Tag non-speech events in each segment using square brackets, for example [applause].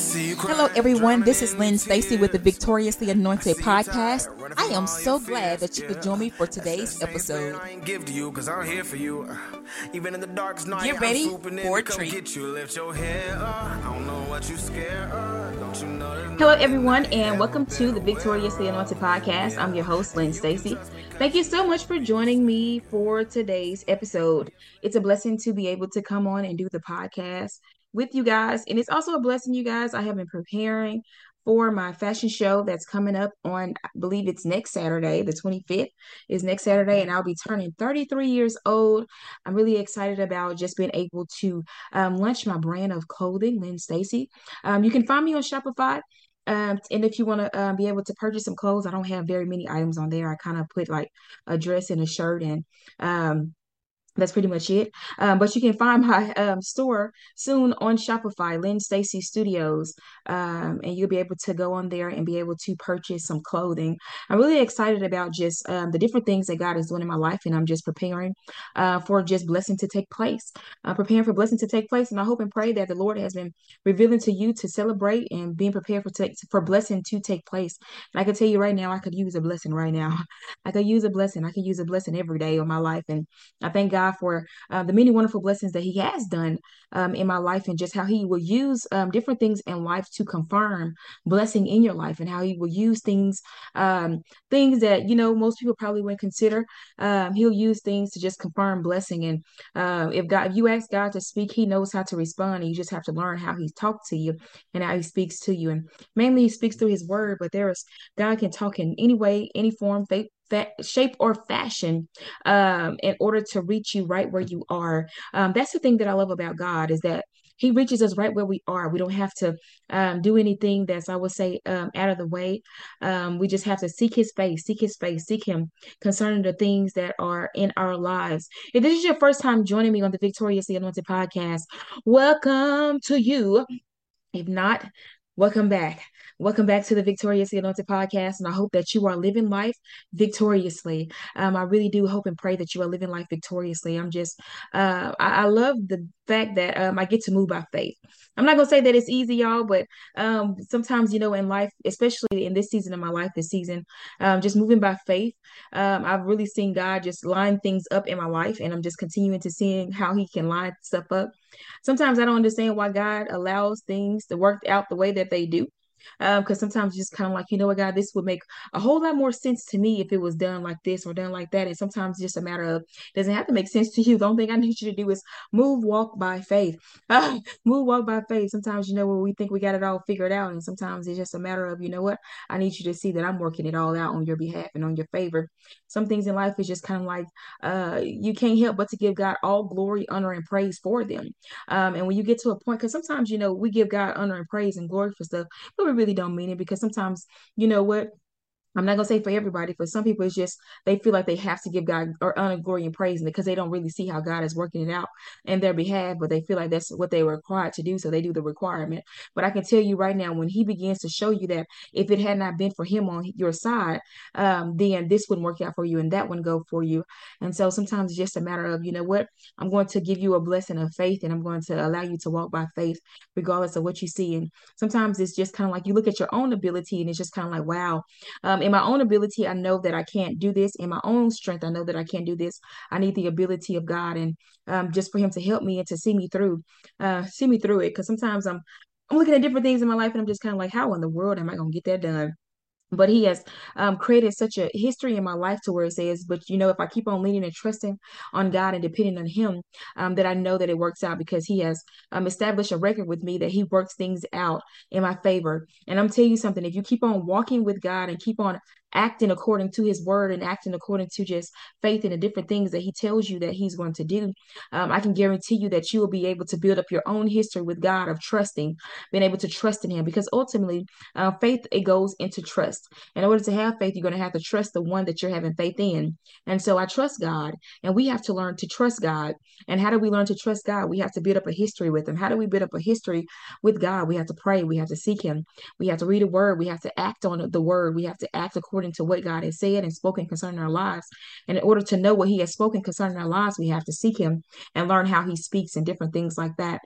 Hello, everyone. This is Lynn Stacy with the Victoriously Anointed podcast. I am so glad that you could join me for today's episode. Get ready for a treat. Hello, everyone, and welcome to the Victoriously Anointed podcast. I'm your host, Lynn Stacy. Thank you so much for joining me for today's episode. It's a blessing to be able to come on and do the podcast with you guys. And it's also a blessing, you guys. I have been preparing for my fashion show that's coming up on, I believe it's next Saturday, the 25th is next Saturday, and I'll be turning 33 years old. I'm really excited about just being able to um, launch my brand of clothing, Lynn Stacy. Um, you can find me on Shopify. Um, and if you want to um, be able to purchase some clothes, I don't have very many items on there. I kind of put like a dress and a shirt and um, that's pretty much it. Um, but you can find my um, store soon on Shopify, Lynn Stacy Studios, um, and you'll be able to go on there and be able to purchase some clothing. I'm really excited about just um, the different things that God is doing in my life, and I'm just preparing uh, for just blessing to take place. Uh, preparing for blessing to take place, and I hope and pray that the Lord has been revealing to you to celebrate and being prepared for take, for blessing to take place. And I can tell you right now, I could use a blessing right now. [laughs] I could use a blessing. I could use a blessing every day of my life, and I thank God God for uh, the many wonderful blessings that He has done um, in my life and just how He will use um, different things in life to confirm blessing in your life and how He will use things, um, things that, you know, most people probably wouldn't consider. Um, he'll use things to just confirm blessing. And uh, if God, if you ask God to speak, He knows how to respond. And you just have to learn how He talks to you and how He speaks to you. And mainly He speaks through His word, but there is, God can talk in any way, any form, faith, fa- shape or fashion um, in order to reach you right where you are. Um, that's the thing that I love about God is that he reaches us right where we are. We don't have to um, do anything that's, I would say, um, out of the way. Um, we just have to seek his face, seek his face, seek him concerning the things that are in our lives. If this is your first time joining me on the Victoriously Anointed podcast, welcome to you. If not, welcome back. Welcome back to the Victoriously Anointed podcast, and I hope that you are living life victoriously. Um, I really do hope and pray that you are living life victoriously. I'm just, uh, I, I love the fact that um, I get to move by faith. I'm not gonna say that it's easy, y'all, but um, sometimes you know in life, especially in this season of my life, this season, um, just moving by faith. Um, I've really seen God just line things up in my life, and I'm just continuing to seeing how He can line stuff up. Sometimes I don't understand why God allows things to work out the way that they do because um, sometimes just kind of like you know what god this would make a whole lot more sense to me if it was done like this or done like that. And sometimes just a matter of doesn't have to make sense to you. The only thing i need you to do is move walk by faith. [laughs] Move walk by faith. Sometimes you know where we think we got it all figured out and sometimes it's just a matter of you know what? I need you to see that i'm working it all out on your behalf and on your favor. Some things in life is just kind of like uh, you can't help but to give god all glory honor and praise for them. Um, and when you get to a point because sometimes you know we give god honor and praise and glory for stuff but we really don't mean it because sometimes, you know what? I'm not gonna say for everybody, for some people, it's just they feel like they have to give God or honor, glory, and praise because they don't really see how God is working it out in their behalf, but they feel like that's what they were required to do, so they do the requirement. But I can tell you right now, when He begins to show you that if it had not been for Him on your side, um, then this wouldn't work out for you, and that wouldn't go for you. And so sometimes it's just a matter of, you know what, I'm going to give you a blessing of faith, and I'm going to allow you to walk by faith, regardless of what you see. And sometimes it's just kind of like you look at your own ability, and it's just kind of like, wow. Um, um, in my own ability, I know that I can't do this. In my own strength, I know that I can't do this. I need the ability of God, and um, just for Him to help me and to see me through, uh, see me through it. Because sometimes I'm, I'm looking at different things in my life, and I'm just kind of like, how in the world am I going to get that done? But he has um, created such a history in my life to where it says but you know if i keep on leaning and trusting on god and depending on him um, that i know that it works out because he has um, established a record with me that he works things out in my favor. And i'm telling you something if you keep on walking with god and keep on acting according to his word and acting according to just faith and the different things that he tells you that he's going to do. Um, i can guarantee you that you will be able to build up your own history with god of trusting being able to trust in him because ultimately uh, faith it goes into trust. In order to have faith you're going to have to trust the one that you're having faith in. And so i trust god and we have to learn to trust god. And how do we learn to trust god? We have to build up a history with him. How do we build up a history with god? We have to pray. We have to seek him. We have to read a word. We have to act on the word. We have to act according according to what God has said and spoken concerning our lives. And in order to know what He has spoken concerning our lives, we have to seek Him and learn how He speaks and different things like that.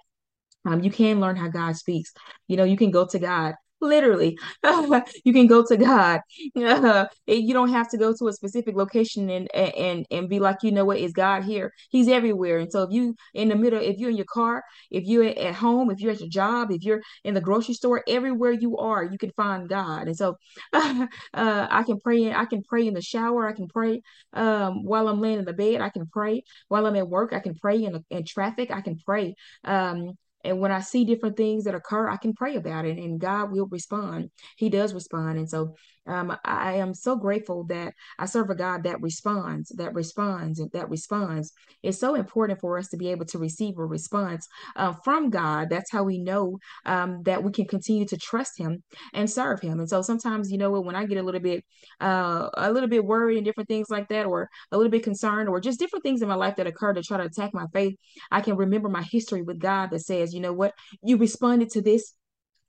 Um, you can learn how God speaks. You know, you can go to God. Literally, [laughs] you can go to God. [laughs] You don't have to go to a specific location and and and be like, you know what, is God here? He's everywhere. And so if you in the middle, if you're in your car, if you're at home, if you're at your job, if you're in the grocery store, everywhere you are, you can find God. And so [laughs] uh, I can pray. I can pray in the shower. I can pray um, while I'm laying in the bed. I can pray while I'm at work. I can pray in, in traffic. I can pray. Um, and when I see different things that occur, I can pray about it and God will respond. He does respond. And so um, I am so grateful that I serve a God that responds, that responds, that responds. It's so important for us to be able to receive a response uh, from God. That's how we know um, that we can continue to trust Him and serve Him. And so sometimes, you know, what, when I get a little bit, uh, a little bit worried and different things like that, or a little bit concerned, or just different things in my life that occur to try to attack my faith, I can remember my history with God that says, you know what, you responded to this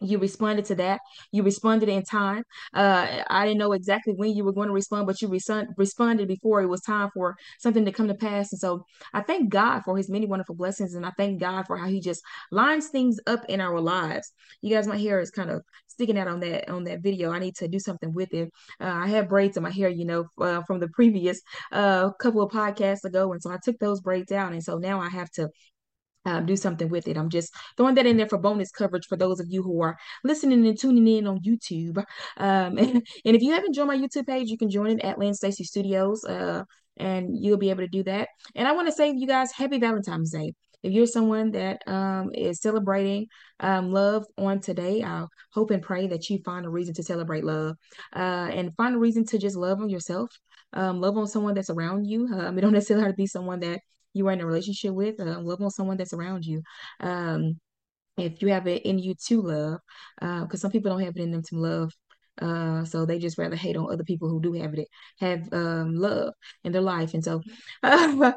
you responded to that. You responded in time. Uh, i didn't know exactly when you were going to respond but you respond, responded before it was time for something to come to pass. And so i thank god for his many wonderful blessings and i thank god for how he just lines things up in our lives. You guys my hair is kind of sticking out on that on that video. I need to do something with it. Uh, i have braids in my hair you know uh, from the previous uh, couple of podcasts ago and so i took those braids out and so now i have to do something with it. I'm just throwing that in there for bonus coverage for those of you who are listening and tuning in on YouTube. Um, and, [laughs] and if you haven't joined my YouTube page, you can join it at Lynn Stacy Studios, uh, and you'll be able to do that. And I want to say you guys, Happy Valentine's Day. If you're someone that um, is celebrating um, love on today, I hope and pray that you find a reason to celebrate love uh, and find a reason to just love on yourself, um, love on someone that's around you. Um, it don't necessarily have to be someone that you are in a relationship with, uh, love on someone that's around you. Um, if you have it in you to love, because uh, some people don't have it in them to love. Uh, so they just rather hate on other people who do have it, have um, love in their life. And so [laughs] uh,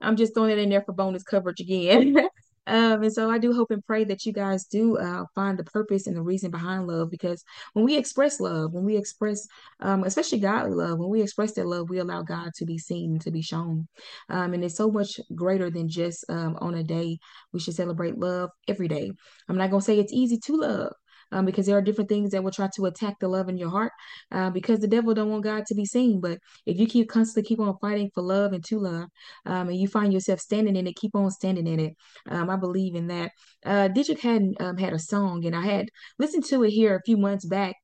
I'm just throwing it in there for bonus coverage again. [laughs] Um, and so I do hope and pray that you guys do uh, find the purpose and the reason behind love because when we express love, when we express, um, especially godly love, when we express that love, we allow God to be seen, to be shown. Um, and it's so much greater than just um, on a day. We should celebrate love every day. I'm not going to say it's easy to love um, because there are different things that will try to attack the love in your heart uh, because the devil don't want God to be seen. But if you keep constantly keep on fighting for love and to love, um, and you find yourself standing in it, keep on standing in it. Um, I believe in that. Uh, Deitrick had um, had a song, and I had listened to it here a few months back.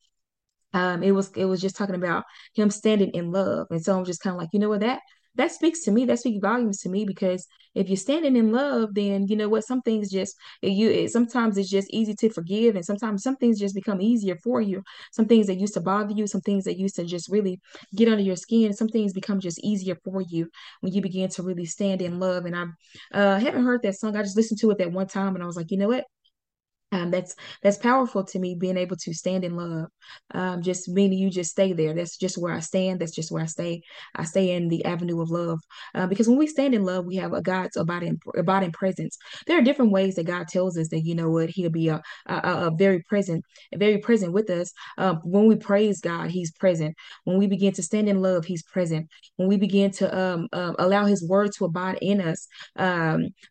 Um, it was it was just talking about him standing in love, and so I'm just kind of like, you know what that that speaks to me. That speaks volumes to me because if you're standing in love, then you know what? Some things just you. It, sometimes it's just easy to forgive, and sometimes some things just become easier for you. Some things that used to bother you, some things that used to just really get under your skin, some things become just easier for you when you begin to really stand in love. And I uh, haven't heard that song. I just listened to it that one time, and I was like, you know what? Um, that's that's powerful to me being able to stand in love. Um, just meaning you just stay there. That's just where i stand. That's just where i stay. I stay in the avenue of love. Uh, because when we stand in love we have a god's abiding abiding presence. There are different ways that god tells us that you know what he'll be a, a, a very present very present with us. Um, when we praise god he's present. When we begin to stand in love he's present. When we begin to um, um allow his word to abide in us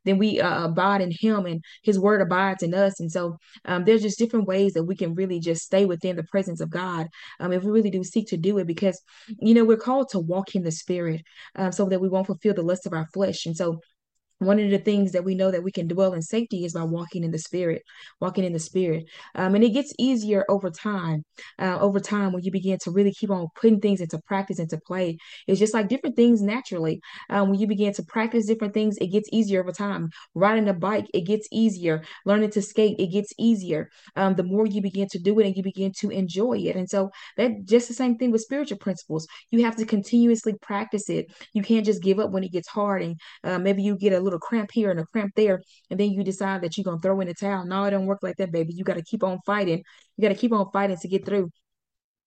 then we uh, abide in him and his word abides in us. And so um, there's just different ways that we can really just stay within the presence of God um, if we really do seek to do it because, you know, we're called to walk in the spirit um, so that we won't fulfill the lust of our flesh. And so one of the things that we know that we can dwell in safety is by walking in the spirit walking in the spirit. Um, and it gets easier over time uh, over time when you begin to really keep on putting things into practice into play. It's just like different things naturally. Um, when you begin to practice different things it gets easier over time. Riding a bike it gets easier. Learning to skate it gets easier. Um, the more you begin to do it and you begin to enjoy it. And so that just the same thing with spiritual principles. You have to continuously practice it. You can't just give up when it gets hard and uh, maybe you get a little cramp here and a cramp there, and then you decide that you're gonna throw in the towel. No, it don't work like that, baby. You got to keep on fighting. You got to keep on fighting to get through.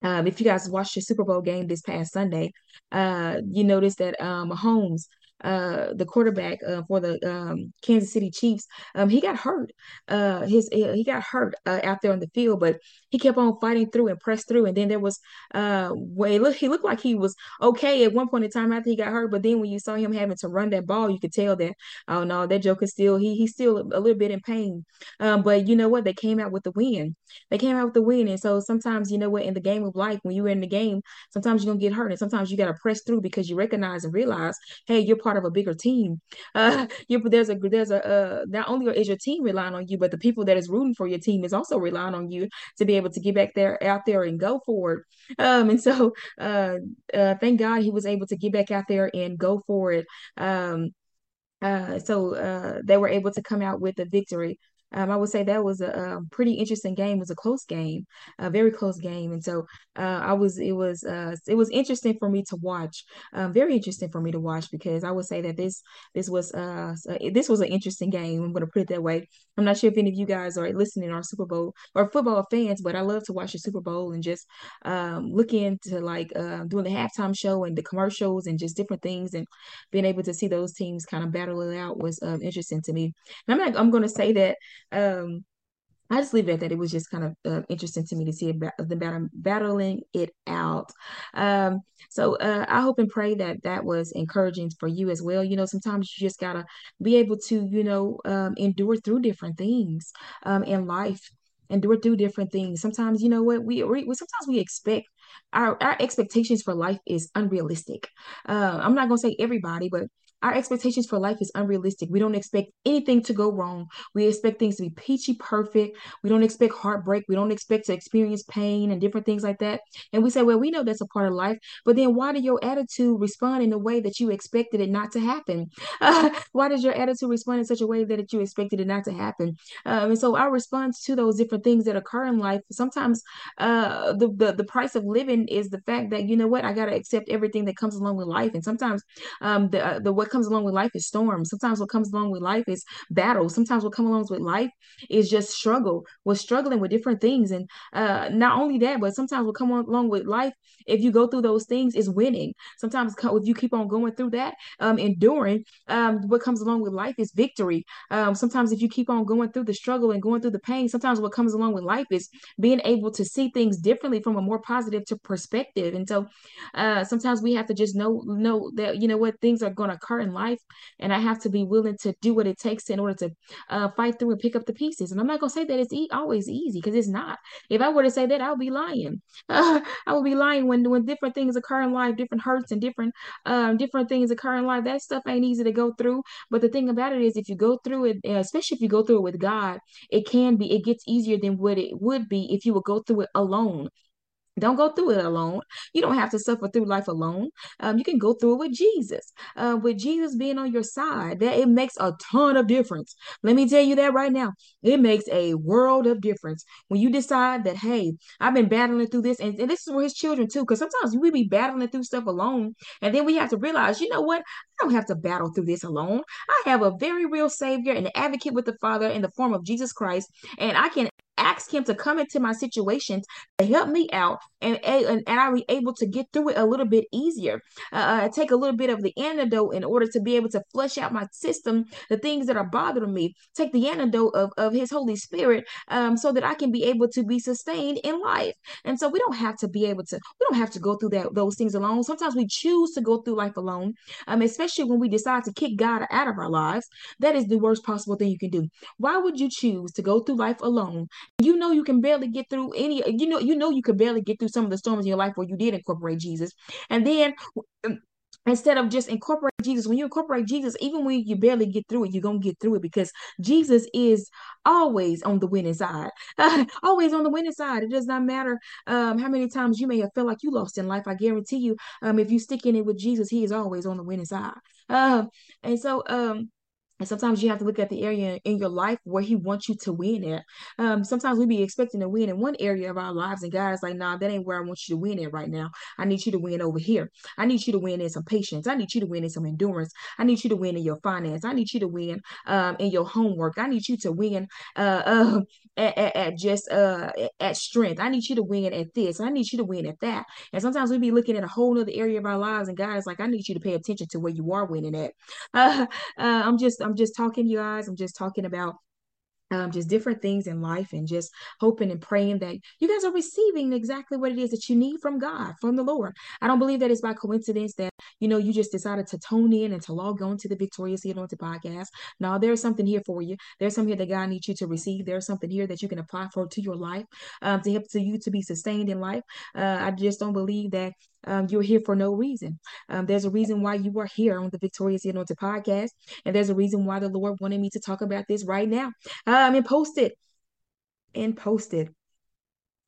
Um, if you guys watched the Super Bowl game this past Sunday, uh, you noticed that um, Mahomes uh, the quarterback uh, for the um, Kansas City Chiefs, um, he got hurt. Uh, his he got hurt uh, out there on the field, but he kept on fighting through and pressed through. And then there was uh, way look he looked like he was okay at one point in time after he got hurt, but then when you saw him having to run that ball, you could tell that oh no, that joker still he he's still a, a little bit in pain. Um, but you know what? They came out with the win. They came out with the win, and so sometimes you know what in the game of life when you're in the game, sometimes you're gonna get hurt, and sometimes you got to press through because you recognize and realize, hey, you're part of a bigger team. [laughs] Uh, you there's a there's a uh, not only is your team relying on you, but the people that is rooting for your team is also relying on you to be able to get back there out there and go for it. Um, and so [laughs] uh, uh, thank God he was able to get back out there and go for it. Um, uh, so uh, they were able to come out with a victory. Um, I would say that was a, a, um, pretty interesting game. It was a close game, a very close game, and so uh, I was it was uh, it was interesting for me to watch. Um, very interesting for me to watch because I would say that this this was uh this was an interesting game. I'm going to put it that way. I'm not sure if any of you guys are listening or Super Bowl or football fans, but I love to watch the Super Bowl and just um, look into like uh, doing the halftime show and the commercials and just different things and being able to see those teams kind of battle it out was um, interesting to me. And I'm not I'm going to say that um, I just leave it at that. It was just kind of uh, interesting to me to see about the battle, battling it out. Um, so uh, I hope and pray that that was encouraging for you as well. You know, sometimes you just gotta be able to, you know, um, endure through different things um, in life, endure through different things. Sometimes, you know what we, we sometimes we expect our our expectations for life is unrealistic. Uh, I'm not gonna say everybody, but our expectations for life is unrealistic. We don't expect anything to go wrong. We expect things to be peachy perfect. We don't expect heartbreak. We don't expect to experience pain and different things like that. And we say, well, we know that's a part of life. But then why did your attitude respond in a way that you expected it not to happen? [laughs] Uh, why does your attitude respond in such a way that you expected it not to happen? Um, and so our response to those different things that occur in life, sometimes uh, the, the, the price of living is the fact that, you know what, I got to accept everything that comes along with life. And sometimes um, the, uh, the what comes along with life is storms. Sometimes what comes along with life is battle. Sometimes what comes along with life is just struggle. We're struggling with different things. And uh, not only that, but sometimes what come along with life, if you go through those things, is winning. Sometimes if you keep on going through that, um, enduring, um, what comes along with life is victory. Um, sometimes if you keep on going through the struggle and going through the pain, sometimes what comes along with life is being able to see things differently from a more positive to perspective. And so uh, sometimes we have to just know know that you know what things are going to occur in life, and I have to be willing to do what it takes in order to uh, fight through and pick up the pieces. And I'm not to say that it's e- always easy because it's not. If I were to say that, I would be lying. Uh, [laughs] I would be lying when when different things occur in life, different hurts and different um, different things occur in life. That stuff ain't easy to go through. But the thing about it is, if you go through it, especially if you go through it with God, it can be. It gets easier than what it would be if you would go through it alone. Don't go through it alone. You don't have to suffer through life alone. Um, you can go through it with Jesus. Uh, with Jesus being on your side, that it makes a ton of difference. Let me tell you that right now. It makes a world of difference when you decide that, hey, I've been battling through this, and, and this is for his children too. Because sometimes we be battling through stuff alone, and then we have to realize, you know what? I don't have to battle through this alone. I have a very real Savior and advocate with the Father in the form of Jesus Christ, and I can ask him to come into my situations to help me out and, and, and I was able to get through it a little bit easier. Uh, uh, take a little bit of the antidote in order to be able to flush out my system, the things that are bothering me. Take the antidote of, of his Holy Spirit um, so that I can be able to be sustained in life. And so we don't have to be able to, we don't have to go through that those things alone. Sometimes we choose to go through life alone, um, especially when we decide to kick God out of our lives. That is the worst possible thing you can do. Why would you choose to go through life alone you know you can barely get through any you know you know you could barely get through some of the storms in your life where you did incorporate jesus. And then um, instead of just incorporate jesus when you incorporate jesus even when you barely get through it you're gonna get through it because jesus is always on the winning side. [laughs] Always on the winning side. It does not matter um, how many times you may have felt like you lost in life. I guarantee you um, if you stick in it with jesus he is always on the winning side. Uh, and so um And sometimes you have to look at the area in your life where he wants you to win at. Um, sometimes we be expecting to win in one area of our lives, and God's like, nah, that ain't where I want you to win at right now. I need you to win over here. I need you to win in some patience. I need you to win in some endurance. I need you to win in your finance. I need you to win um, in your homework. I need you to win uh, uh, at, at, at, just uh, at strength. I need you to win at this. I need you to win at that. And sometimes we be looking at a whole other area of our lives, and God like, I need you to pay attention to where you are winning at. Uh, uh, I'm just I'm just talking, to you guys. I'm just talking about um, just different things in life and just hoping and praying that you guys are receiving exactly what it is that you need from God, from the Lord. I don't believe that it's by coincidence that, you know, you just decided to tone in and to log on to the Victorious Anointed podcast. Now, there's something here for you. There's something here that God needs you to receive. There's something here that you can apply for to your life um, to help to you to be sustained in life. Uh, I just don't believe that um, you're here for no reason. Um, there's a reason why you are here on the Victorious Anointed podcast, and there's a reason why the Lord wanted me to talk about this right now. Um, and post it and post it.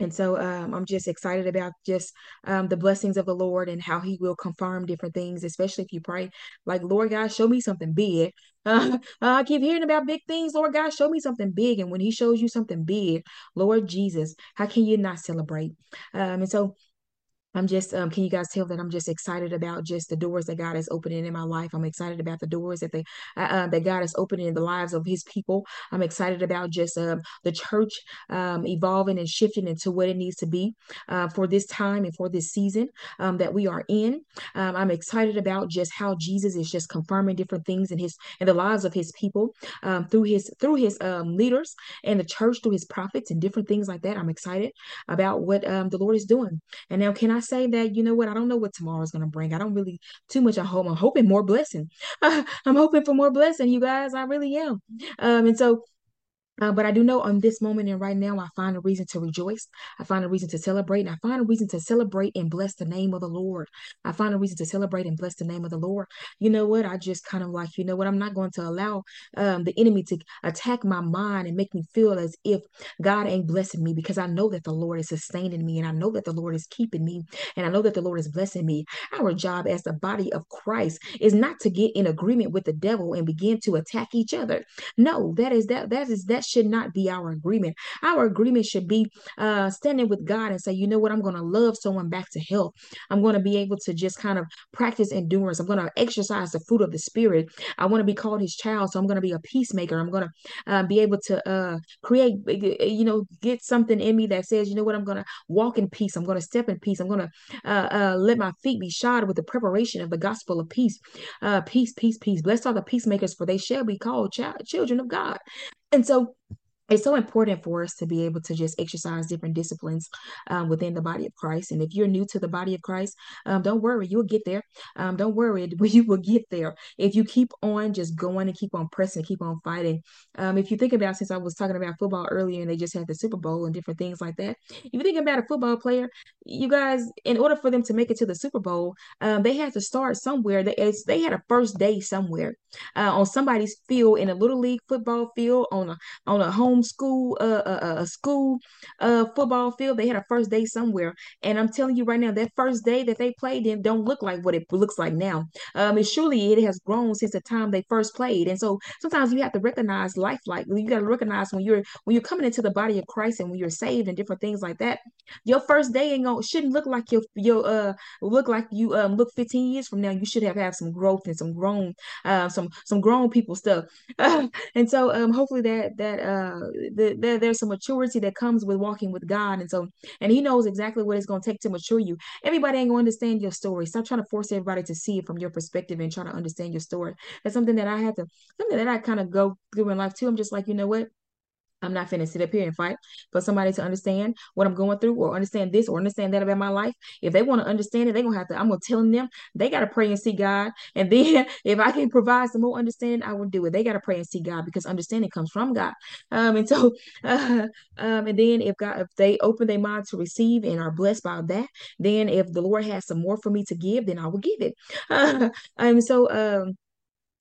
And so um, I'm just excited about just um, the blessings of the Lord and how He will confirm different things, especially if you pray, like, Lord God, show me something big. [laughs] Uh, I keep hearing about big things. Lord God, show me something big. And when He shows you something big, Lord Jesus, how can you not celebrate? Um, and so I'm just, um, can you guys tell that I'm just excited about just the doors that God is opening in my life? I'm excited about the doors that they, uh, uh, that God is opening in the lives of His people. I'm excited about just um, the church um, evolving and shifting into what it needs to be uh, for this time and for this season um, that we are in. Um, I'm excited about just how Jesus is just confirming different things in His in the lives of His people um, through His through His leaders and the church through His prophets and different things like that. I'm excited about what the Lord is doing. And now, can I say that, you know what, I don't know what tomorrow is going to bring. I don't really too much. I hope I'm hoping more blessing. [laughs] I'm hoping for more blessing, you guys. I really am. Um, and so uh, but I do know on this moment and right now, I find a reason to rejoice. I find a reason to celebrate. And I find a reason to celebrate and bless the name of the Lord. I find a reason to celebrate and bless the name of the Lord. You know what? I just kind of like, you know what? I'm not going to allow um, the enemy to attack my mind and make me feel as if God ain't blessing me because I know that the Lord is sustaining me and I know that the Lord is keeping me and I know that the Lord is blessing me. Our job as the body of Christ is not to get in agreement with the devil and begin to attack each other. No, that is that that is that should not be our agreement. Our agreement should be uh, standing with God and say, you know what, I'm going to love someone back to health. I'm going to be able to just kind of practice endurance. I'm going to exercise the fruit of the Spirit. I want to be called His child, so I'm going to be a peacemaker. I'm going to uh, be able to uh, create, you know, get something in me that says, you know what, I'm going to walk in peace. I'm going to step in peace. I'm going to uh, uh, let my feet be shod with the preparation of the gospel of peace. Uh, peace, peace, peace. Blessed are the peacemakers, for they shall be called ch- children of God. And so it's so important for us to be able to just exercise different disciplines um, within the body of Christ. And if you're new to the body of Christ, um, don't worry, you'll get there. Um, don't worry, [laughs] you will get there if you keep on just going and keep on pressing, keep on fighting. Um, if you think about, since I was talking about football earlier, and they just had the Super Bowl and different things like that. If you think about a football player, you guys, in order for them to make it to the Super Bowl, um, they had to start somewhere. They they had a first day somewhere uh, on somebody's field in a little league football field on a on a home school uh, uh, uh, school uh, football field. They had a first day somewhere, and I'm telling you right now, that first day that they played in don't look like what it looks like now. Um, and surely it has grown since the time they first played, and so sometimes you have to recognize life like you got to recognize when you're when you're coming into the body of Christ and when you're saved and different things like that. Your first day ain't gonna shouldn't look like your your uh look like you um look 15 years from now. You should have have some growth and some grown uh, some some grown people stuff. [laughs] and so um hopefully that that uh the, the, there's some maturity that comes with walking with God. And so and he knows exactly what it's going to take to mature you. Everybody ain't going to understand your story. Stop trying to force everybody to see it from your perspective and try to understand your story. That's something that I had to something that I kind of go through in life too. I'm just like, you know what? I'm not finna sit up here and fight for somebody to understand what I'm going through or understand this or understand that about my life. If they want to understand it, they're gonna have to, I'm gonna tell them they gotta pray and see God. [laughs] And then if I can provide some more understanding, I will do it. They gotta pray and see God because understanding comes from God. [laughs] Um, and so uh, [laughs] um, and then if God if they open their mind to receive and are blessed by that, then if the Lord has some more for me to give, then I will give it. Uh, and so um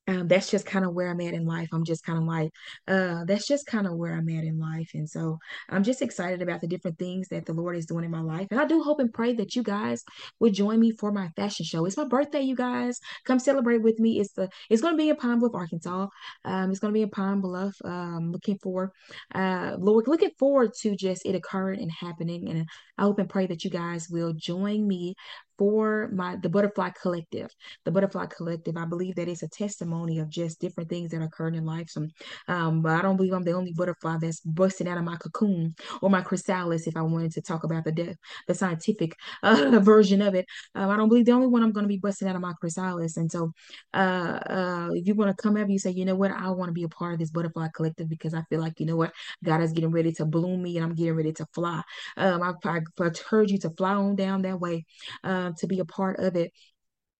um, that's just kind of where I'm at in life. I'm just kind of like, uh, that's just kind of where I'm at in life. And so I'm just excited about the different things that the Lord is doing in my life. And I do hope and pray that you guys would join me for my fashion show. It's my birthday, you guys. Come celebrate with me. It's the it's gonna be in Pine Bluff, Arkansas. Um, it's gonna be in Pine Bluff. Um, looking for uh Lord, looking forward to just it occurring and happening. And I hope and pray that you guys will join me for my the Butterfly Collective. The Butterfly Collective, I believe that it's a testimony of just different things that occurred in life. Some, um, but I don't believe I'm the only butterfly that's busting out of my cocoon or my chrysalis. If I wanted to talk about the de- the scientific [laughs] uh, version of it, um, I don't believe the only one I'm going to be busting out of my chrysalis. And so, uh, uh, if you want to come up, you say, you know what, I want to be a part of this Butterfly Collective because I feel like you know what, God is getting ready to bloom me, and I'm getting ready to fly. Um, I've, I've heard you to fly on down that way. Um, to be a part of it.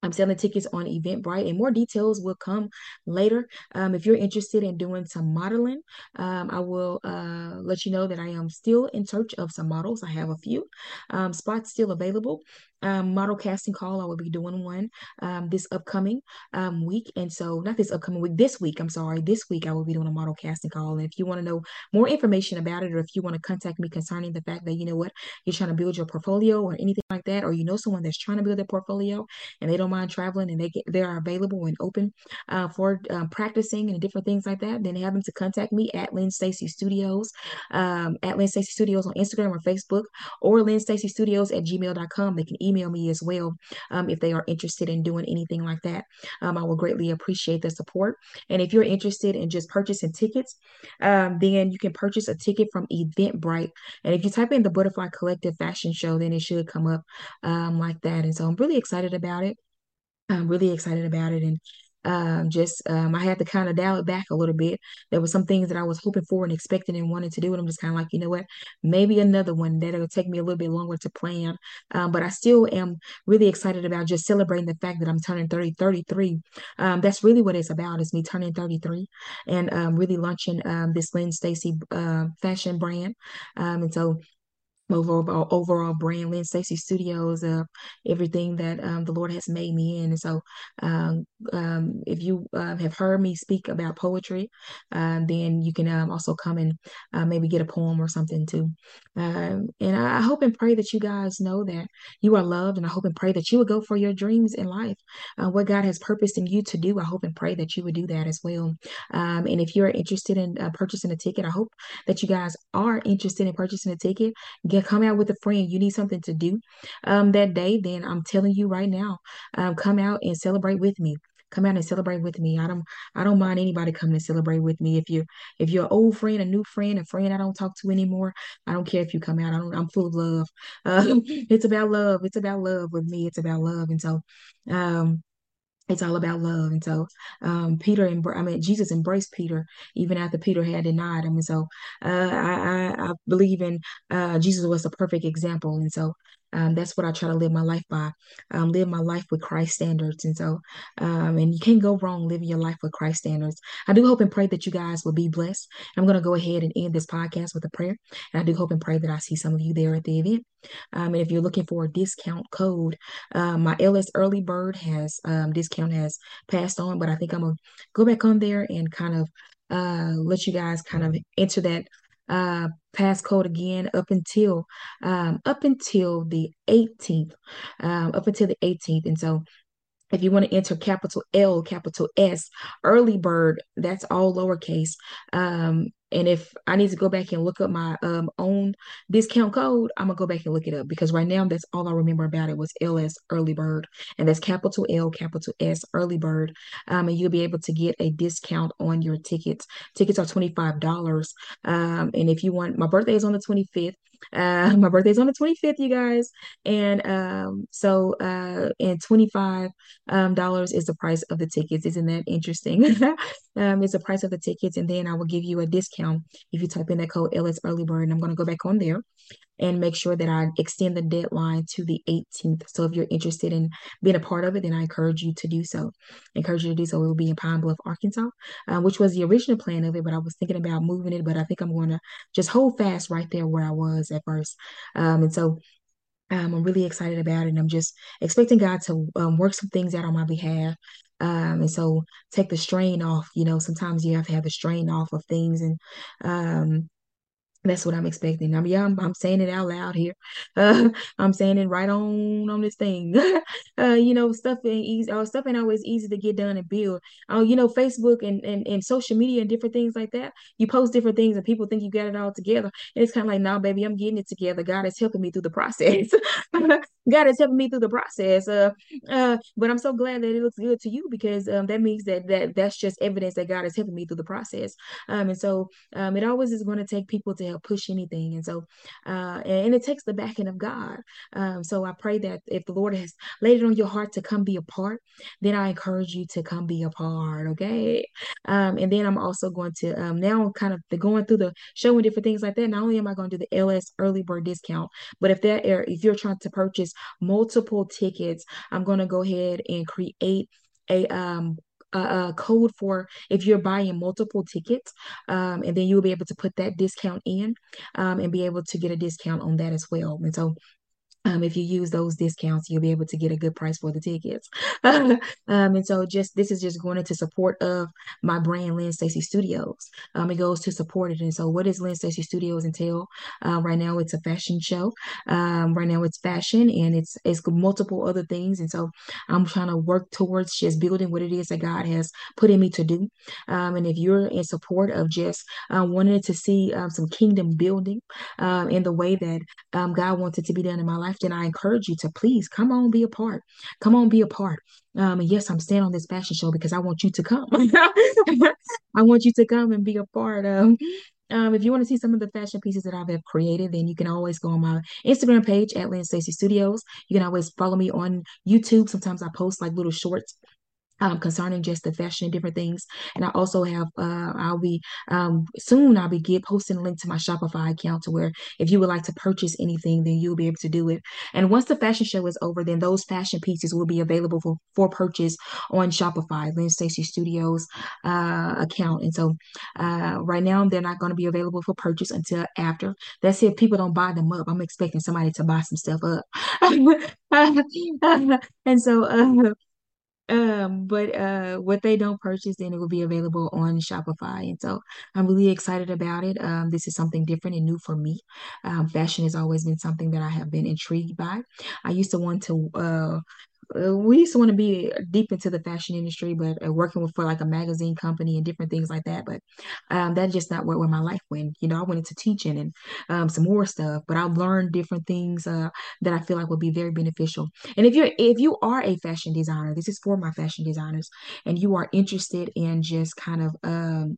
I'm selling tickets on Eventbrite, and more details will come later. Um, if you're interested in doing some modeling, um, I will uh, let you know that I am still in search of some models. I have a few um, spots still available um, model casting call. I will be doing one um, this upcoming um, week. And so, not this upcoming week, this week, I'm sorry, this week I will be doing a model casting call. And if you want to know more information about it, or if you want to contact me concerning the fact that, you know what, you're trying to build your portfolio or anything like that, or you know someone that's trying to build their portfolio and they don't mind traveling and they get they are available and open uh, for um, practicing and different things like that, then have them to contact me at Lynn Stacy Studios, um, at Lynn Stacy Studios on Instagram or Facebook, or Lynn Stacy Studios at gmail.com. They can email me as well um, if they are interested in doing anything like that. Um, I will greatly appreciate the support. And if you're interested in just purchasing tickets, um, then you can purchase a ticket from Eventbrite. And if you type in the Butterfly Collective Fashion Show, then it should come up um, like that. And so I'm really excited about it. I'm really excited about it. And um, just um, I had to kind of dial it back a little bit. There were some things that I was hoping for and expecting and wanting to do, and I'm just kind of like, you know what, maybe another one that'll take me a little bit longer to plan. Um, but I still am really excited about just celebrating the fact that I'm turning 30, 33. Um, that's really what it's about. Is me turning 33 and um, really launching um, this Lynn Stacy uh, fashion brand. Um, and so overall overall brand, Lynn Stacy Studios, uh, everything that um, the Lord has made me in. And so, um, um, if you uh, have heard me speak about poetry, uh, then you can um, also come and uh, maybe get a poem or something too. And I, hope and pray that you guys know that you are loved, and I hope and pray that you would go for your dreams in life. Uh, what God has purposed in you to do, I hope and pray that you would do that as well. And if you're interested in uh, purchasing a ticket, I hope that you guys are interested in purchasing a ticket. Get come out with a friend, you need something to do um, that day, then I'm telling you right now, um, come out and celebrate with me come out and celebrate with me. I don't I don't mind anybody coming to celebrate with me. If you're if you're an old friend, a new friend, a friend I don't talk to anymore, I don't care if you come out. I don't I'm full of love. Uh, [laughs] it's about love. It's about love with me. It's about love. And so um it's all about love. And so um, Peter, and I mean, Jesus embraced Peter even after Peter had denied him. And so uh, I, I, I, believe in uh, Jesus was a perfect example. And so um, that's what I try to live my life by. Um, live my life with Christ standards. And so, um, and you can't go wrong living your life with Christ standards. I do hope and pray that you guys will be blessed. I'm going to go ahead and end this podcast with a prayer. And I do hope and pray that I see some of you there at the event. Um, and if you're looking for a discount code, um, my LS Early Bird has um, discount has passed on, but I think I'm gonna go back on there and kind of uh, let you guys kind of enter that uh, passcode again up until um, up until the 18th, um, up until the 18th, and so if you want to enter capital L, capital S, early bird, that's all lowercase. Um, and if I need to go back and look up my um, own discount code, I'm gonna go back and look it up because right now that's all I remember about it was LS Early Bird, and that's capital L, capital S Early Bird. Um, and you'll be able to get a discount on your tickets. Tickets are twenty five dollars. Um, and if you want, my birthday is on the twenty fifth. Uh, my birthday's on the 25th, you guys. And um, so uh and 25 um dollars is the price of the tickets. Isn't that interesting? [laughs] um, it's the price of the tickets, and then I will give you a discount if you type in that code LS Early Bird. And I'm gonna go back on there and make sure that I extend the deadline to the 18th. So if you're interested in being a part of it, then I encourage you to do so. I encourage you to do so. It will be in Pine Bluff, Arkansas, uh, which was the original plan of it, but I was thinking about moving it, but I think I'm going to just hold fast right there where I was at first. Um, and so um, I'm really excited about it. And I'm just expecting God to um, work some things out on my behalf Um, and so take the strain off. You know, sometimes you have to have the strain off of things, and um, that's what I'm expecting. I mean, yeah, I'm, I'm saying it out loud here. [laughs] Uh, I'm saying it right on on this thing. [laughs] uh, you know, stuff ain't easy. Oh, stuff ain't always easy to get done and build. Oh, you know, Facebook and, and and social media and different things like that. You post different things and people think you got it all together. And it's kind of like, nah, baby, I'm getting it together. God is helping me through the [laughs] process. God is helping me through the process. Uh, uh, but I'm so glad that it looks good to you because um, that means that that that's just evidence that God is helping me through the process. Um, and so um, it always is going to take people to help push anything. And so, uh, and, it takes the backing of God. Um, so I pray that if the Lord has laid it on your heart to come be a part, then I encourage you to come be a part. Okay. Um, and then I'm also going to um, now kind of going through the showing different things like that. Not only am I going to do the LS early bird discount, but if that if you're trying to purchase multiple tickets, I'm going to go ahead and create a um a, code for if you're buying multiple tickets, um, and then you'll be able to put that discount in um, and be able to get a discount on that as well. And so um, if you use those discounts, you'll be able to get a good price for the tickets. [laughs] um, and so just this is just going into support of my brand, Lynn Stacy Studios. Um, it goes to support it. And so what does Lynn Stacy Studios entail? Uh, right now it's a fashion show. Um, right now it's fashion and it's it's multiple other things. And so I'm trying to work towards just building what it is that God has put in me to do. Um, and if you're in support of just uh, wanting to see some kingdom building in the way that God wants it to be done in my life, then I encourage you to please come on, be a part. Come on, be a part. Um, and yes, I'm staying on this fashion show because I want you to come. [laughs] I want you to come and be a part of. Um, if you want to see some of the fashion pieces that I've created, then you can always go on my Instagram page at Lynn Stacy Studios. You can always follow me on YouTube. Sometimes I post like little shorts um, concerning just the fashion and different things. And I also have, uh, I'll be um, soon, I'll be get, posting a link to my Shopify account to where if you would like to purchase anything, then you'll be able to do it. And once the fashion show is over, then those fashion pieces will be available for, for purchase on Shopify, Lynn Stacy Studios uh, account. And so uh, right now, they're not going to be available for purchase until after. That's if people don't buy them up. I'm expecting somebody to buy some stuff up. [laughs] and so, uh, um, but uh, what they don't purchase, then it will be available on Shopify. And so I'm really excited about it. Um, this is something different and new for me. Um, fashion has always been something that I have been intrigued by. I used to want to uh, we used to want to be deep into the fashion industry, but uh, working with for like a magazine company and different things like that. But um, that's just not where, where my life went. You know, I went into teaching and um, some more stuff, but I've learned different things uh, that I feel like would be very beneficial. And if you're if you are a fashion designer, this is for my fashion designers, and you are interested in just kind of um,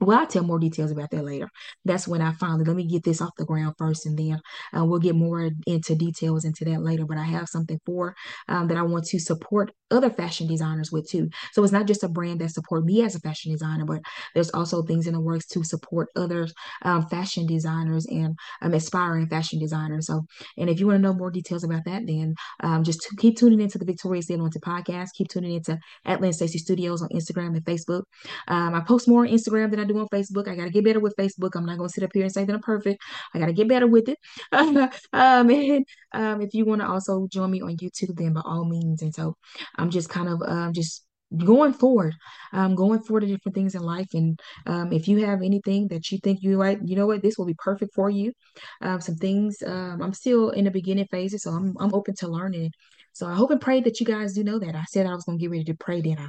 well, I'll tell more details about that later. That's when I finally let me get this off the ground first, and then uh, we'll get more into details into that later. But I have something for um, that I want to support other fashion designers with too. So it's not just a brand that support me as a fashion designer, but there's also things in the works to support other um, fashion designers and um, aspiring fashion designers. So, and if you want to know more details about that, then um, just to keep tuning into the Victoria's Anointed podcast. Keep tuning into at Lynn Stacy Studios on Instagram and Facebook. Um, I post more on Instagram than I do on Facebook. I got to get better with Facebook. I'm not going to sit up here and say that I'm perfect. I got to get better with it. [laughs] um, and um, if you want to also join me on YouTube, then by all means. And so I'm just kind of um, just going forward um going forward to different things in life and um if you have anything that you think you like you know what this will be perfect for you um some things um i'm still in the beginning phases so i'm, I'm open to learning so I hope and pray that you guys do know that. I said I was going to get ready to pray, then I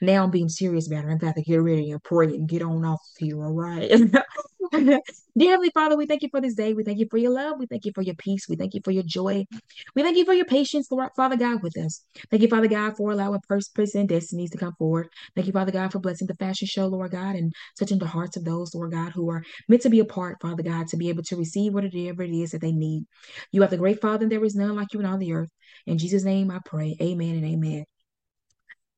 now I'm being serious about it. I'm about to get ready and pray and get on off here, all right? [laughs] [laughs] Dear Heavenly Father, we thank you for this day. We thank you for your love. We thank you for your peace. We thank you for your joy. We thank you for your patience, Lord, Father God, with us. Thank you, Father God, for allowing purpose and destinies to come forward. Thank you, Father God, for blessing the fashion show, Lord God, and touching the hearts of those, Lord God, who are meant to be a part, Father God, to be able to receive whatever it is that they need. You are the great Father, and there is none like you in all the earth. In Jesus' name I pray. Amen and amen.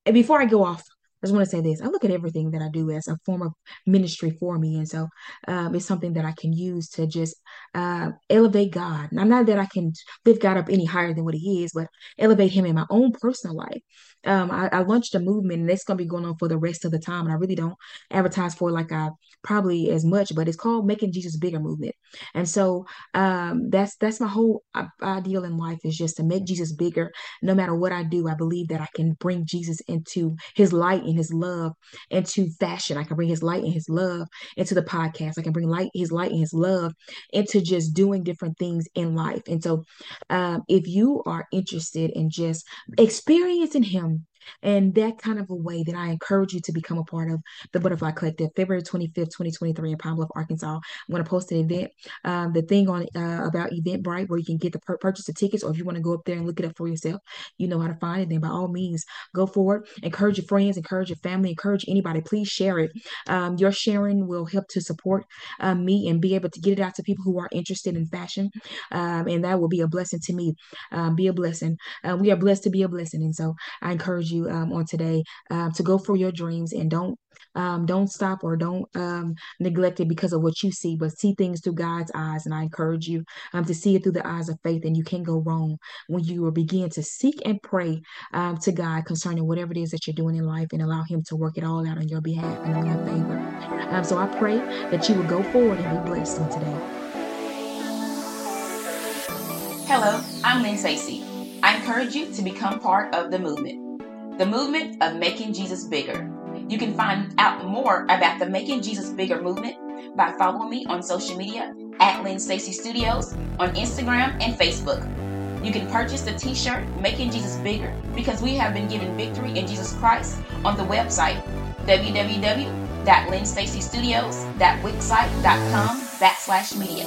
And before I go off, just want to say this. I look at everything that I do as a form of ministry for me. And so um, it's something that I can use to just uh, elevate God. Now, not that I can lift God up any higher than what he is, but elevate him in my own personal life. Um, I, I, launched a movement and it's going to be going on for the rest of the time. And I really don't advertise for like I probably as much, but it's called Making Jesus Bigger Movement. And so um, that's that's my whole ideal in life is just to make Jesus bigger. No matter what I do, I believe that I can bring Jesus into his light and his love into fashion. I can bring his light and his love into the podcast. I can bring light, his light and his love into just doing different things in life. And so um, if you are interested in just experiencing him um, and that kind of a way that I encourage you to become a part of the Butterfly Collective, February 25th, 2023 in Pine Bluff, Arkansas. I'm going to post an event, um, the thing on uh, about Eventbrite where you can get the per- purchase the tickets, or if you want to go up there and look it up for yourself, you know how to find it. Then by all means, go forward. Encourage your friends, encourage your family, encourage anybody. Please share it. Um, your sharing will help to support um, me and be able to get it out to people who are interested in fashion. Um, and that will be a blessing to me. Um, be a blessing. Uh, we are blessed to be a blessing. And so I encourage you um, on today uh, to go for your dreams and don't um, don't stop or don't um, neglect it because of what you see, but see things through God's eyes. And I encourage you um, to see it through the eyes of faith, and you can't go wrong when you begin to seek and pray um, to God concerning whatever it is that you're doing in life and allow Him to work it all out on your behalf and in your favor. Um, so I pray that you will go forward and be blessed on today. Hello, I'm Lynn Stacy. I encourage you to become part of the movement the movement of making Jesus bigger. You can find out more about the Making Jesus Bigger movement by following me on social media at Lynn Stacy Studios on Instagram and Facebook. You can purchase the t-shirt Making Jesus Bigger because we have been given victory in Jesus Christ on the website www.lynnstacystudios.wixsite.com backslash media.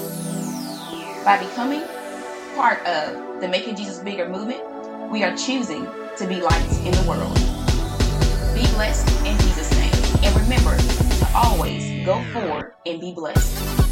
By becoming part of the Making Jesus Bigger movement, we are choosing to be lights in the world. Be blessed in Jesus' name. And remember to always go forward and be blessed.